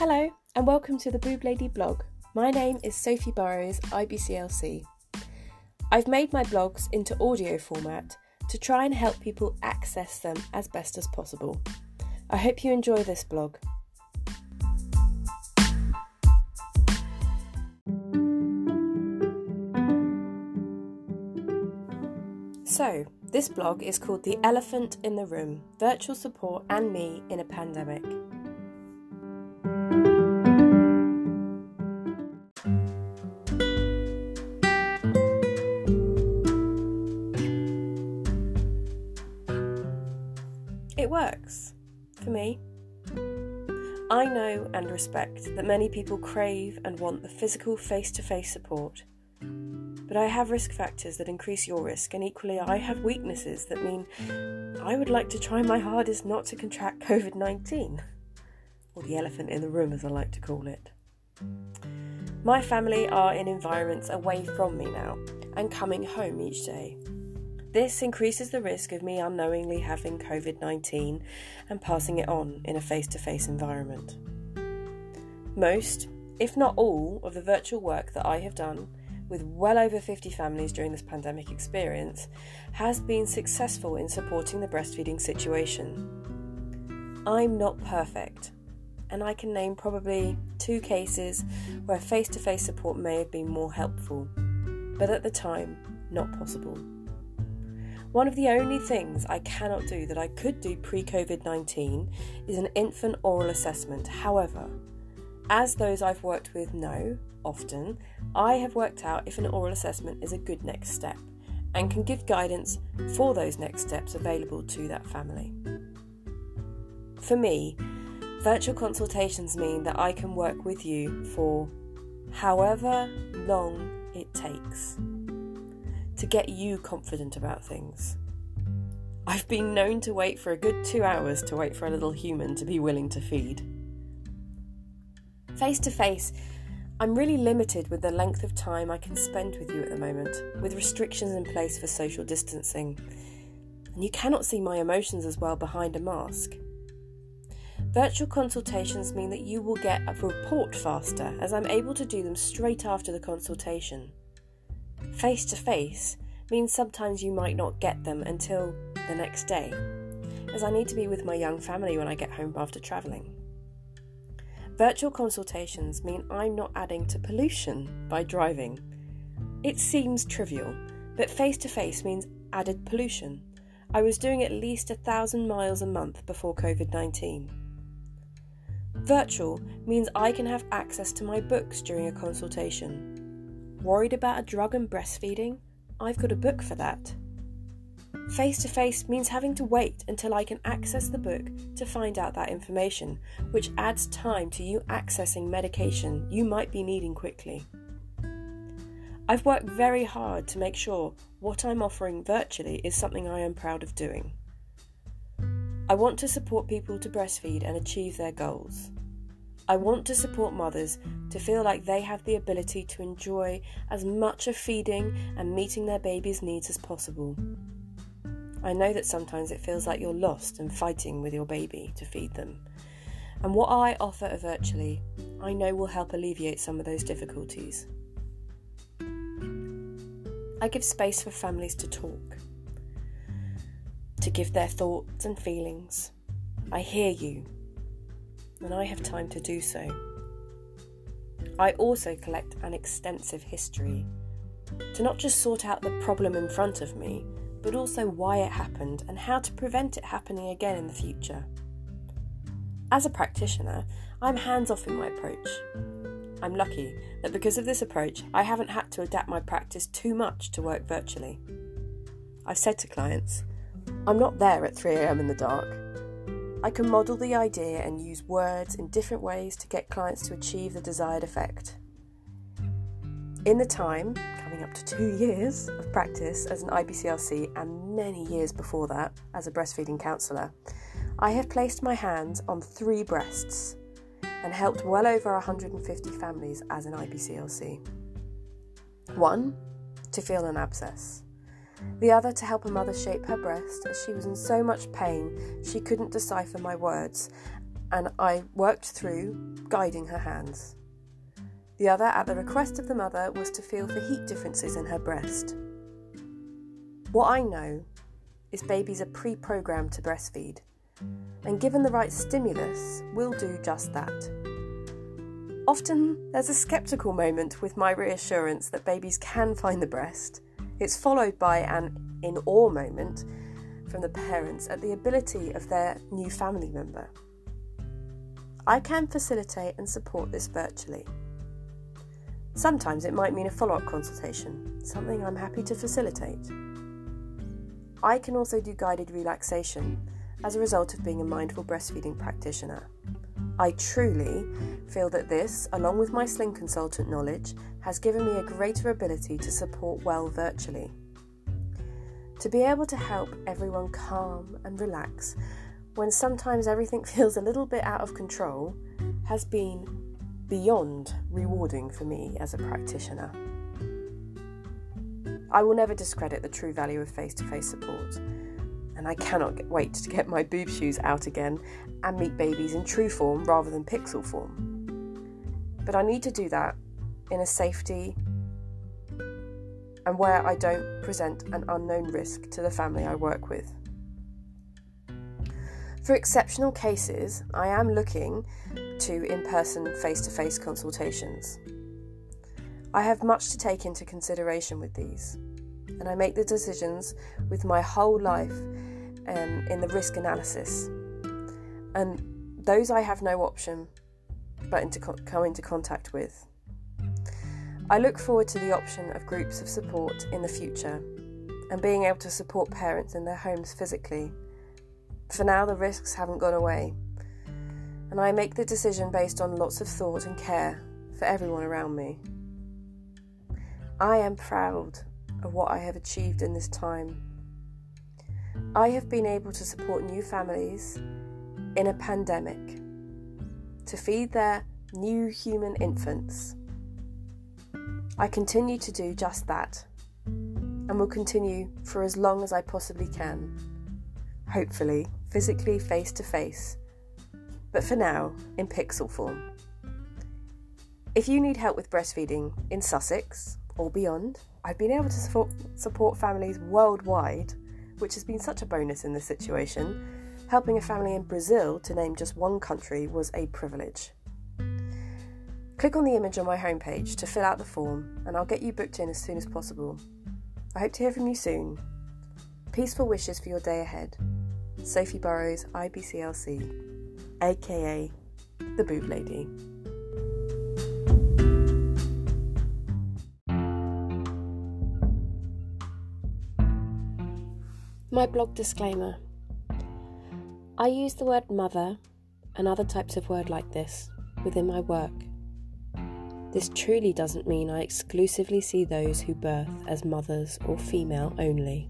Hello, and welcome to the Boob Lady blog. My name is Sophie Burrows, IBCLC. I've made my blogs into audio format to try and help people access them as best as possible. I hope you enjoy this blog. So, this blog is called The Elephant in the Room Virtual Support and Me in a Pandemic. Works for me. I know and respect that many people crave and want the physical face to face support. But I have risk factors that increase your risk, and equally, I have weaknesses that mean I would like to try my hardest not to contract COVID 19, or the elephant in the room, as I like to call it. My family are in environments away from me now and coming home each day. This increases the risk of me unknowingly having COVID 19 and passing it on in a face to face environment. Most, if not all, of the virtual work that I have done with well over 50 families during this pandemic experience has been successful in supporting the breastfeeding situation. I'm not perfect, and I can name probably two cases where face to face support may have been more helpful, but at the time, not possible. One of the only things I cannot do that I could do pre COVID 19 is an infant oral assessment. However, as those I've worked with know, often, I have worked out if an oral assessment is a good next step and can give guidance for those next steps available to that family. For me, virtual consultations mean that I can work with you for however long it takes to get you confident about things. I've been known to wait for a good two hours to wait for a little human to be willing to feed. Face to face, I'm really limited with the length of time I can spend with you at the moment, with restrictions in place for social distancing. And you cannot see my emotions as well behind a mask. Virtual consultations mean that you will get a report faster, as I'm able to do them straight after the consultation. Face to face means sometimes you might not get them until the next day, as I need to be with my young family when I get home after travelling. Virtual consultations mean I'm not adding to pollution by driving. It seems trivial, but face to face means added pollution. I was doing at least a thousand miles a month before COVID 19. Virtual means I can have access to my books during a consultation. Worried about a drug and breastfeeding? I've got a book for that. Face to face means having to wait until I can access the book to find out that information, which adds time to you accessing medication you might be needing quickly. I've worked very hard to make sure what I'm offering virtually is something I am proud of doing. I want to support people to breastfeed and achieve their goals. I want to support mothers to feel like they have the ability to enjoy as much of feeding and meeting their baby's needs as possible. I know that sometimes it feels like you're lost and fighting with your baby to feed them. And what I offer virtually, I know will help alleviate some of those difficulties. I give space for families to talk, to give their thoughts and feelings. I hear you and I have time to do so. I also collect an extensive history to not just sort out the problem in front of me, but also why it happened and how to prevent it happening again in the future. As a practitioner, I'm hands off in my approach. I'm lucky that because of this approach, I haven't had to adapt my practice too much to work virtually. I've said to clients, I'm not there at 3am in the dark. I can model the idea and use words in different ways to get clients to achieve the desired effect. In the time, coming up to two years of practice as an IBCLC and many years before that as a breastfeeding counsellor, I have placed my hands on three breasts and helped well over 150 families as an IBCLC. One, to feel an abscess the other to help a mother shape her breast as she was in so much pain she couldn't decipher my words, and I worked through guiding her hands. The other, at the request of the mother, was to feel for heat differences in her breast. What I know is babies are pre programmed to breastfeed, and given the right stimulus, will do just that. Often there's a skeptical moment with my reassurance that babies can find the breast. It's followed by an in awe moment from the parents at the ability of their new family member. I can facilitate and support this virtually. Sometimes it might mean a follow up consultation, something I'm happy to facilitate. I can also do guided relaxation as a result of being a mindful breastfeeding practitioner. I truly feel that this, along with my sling consultant knowledge, has given me a greater ability to support well virtually. To be able to help everyone calm and relax when sometimes everything feels a little bit out of control has been beyond rewarding for me as a practitioner. I will never discredit the true value of face to face support, and I cannot wait to get my boob shoes out again and meet babies in true form rather than pixel form. But I need to do that in a safety and where I don't present an unknown risk to the family I work with. For exceptional cases, I am looking to in person face to face consultations. I have much to take into consideration with these, and I make the decisions with my whole life um, in the risk analysis. And those I have no option but to co- come into contact with. I look forward to the option of groups of support in the future and being able to support parents in their homes physically. For now, the risks haven't gone away, and I make the decision based on lots of thought and care for everyone around me. I am proud of what I have achieved in this time. I have been able to support new families in a pandemic to feed their new human infants. I continue to do just that and will continue for as long as I possibly can. Hopefully, physically face to face, but for now, in pixel form. If you need help with breastfeeding in Sussex, or beyond. I've been able to support, families worldwide, which has been such a bonus in this situation. Helping a family in Brazil, to name just one country, was a privilege. Click on the image on my homepage to fill out the form, and I'll get you booked in as soon as possible. I hope to hear from you soon. Peaceful wishes for your day ahead. Sophie Burrows, IBCLC, aka the Boob Lady. My blog disclaimer I use the word mother and other types of word like this within my work. This truly doesn't mean I exclusively see those who birth as mothers or female only.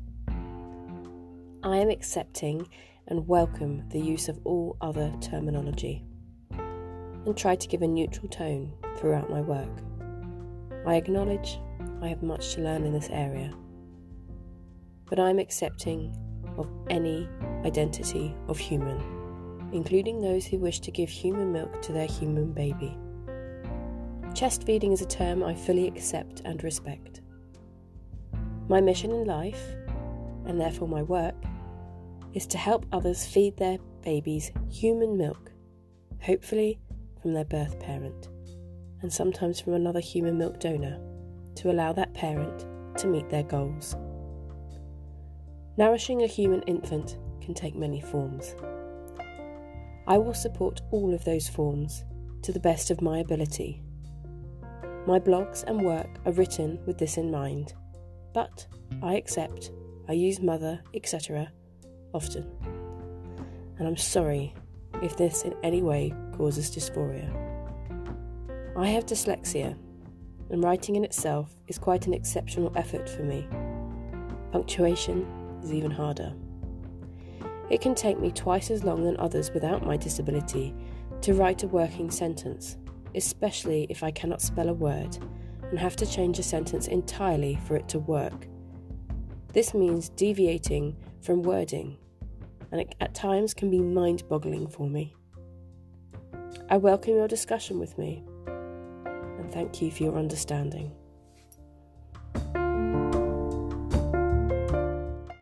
I am accepting and welcome the use of all other terminology and try to give a neutral tone throughout my work. I acknowledge I have much to learn in this area but I'm accepting of any identity of human, including those who wish to give human milk to their human baby. Chest feeding is a term I fully accept and respect. My mission in life, and therefore my work, is to help others feed their babies human milk, hopefully from their birth parent, and sometimes from another human milk donor, to allow that parent to meet their goals. Nourishing a human infant can take many forms. I will support all of those forms to the best of my ability. My blogs and work are written with this in mind, but I accept I use mother, etc. often. And I'm sorry if this in any way causes dysphoria. I have dyslexia, and writing in itself is quite an exceptional effort for me. Punctuation, is even harder. It can take me twice as long than others without my disability to write a working sentence, especially if I cannot spell a word and have to change a sentence entirely for it to work. This means deviating from wording, and it at times can be mind boggling for me. I welcome your discussion with me and thank you for your understanding.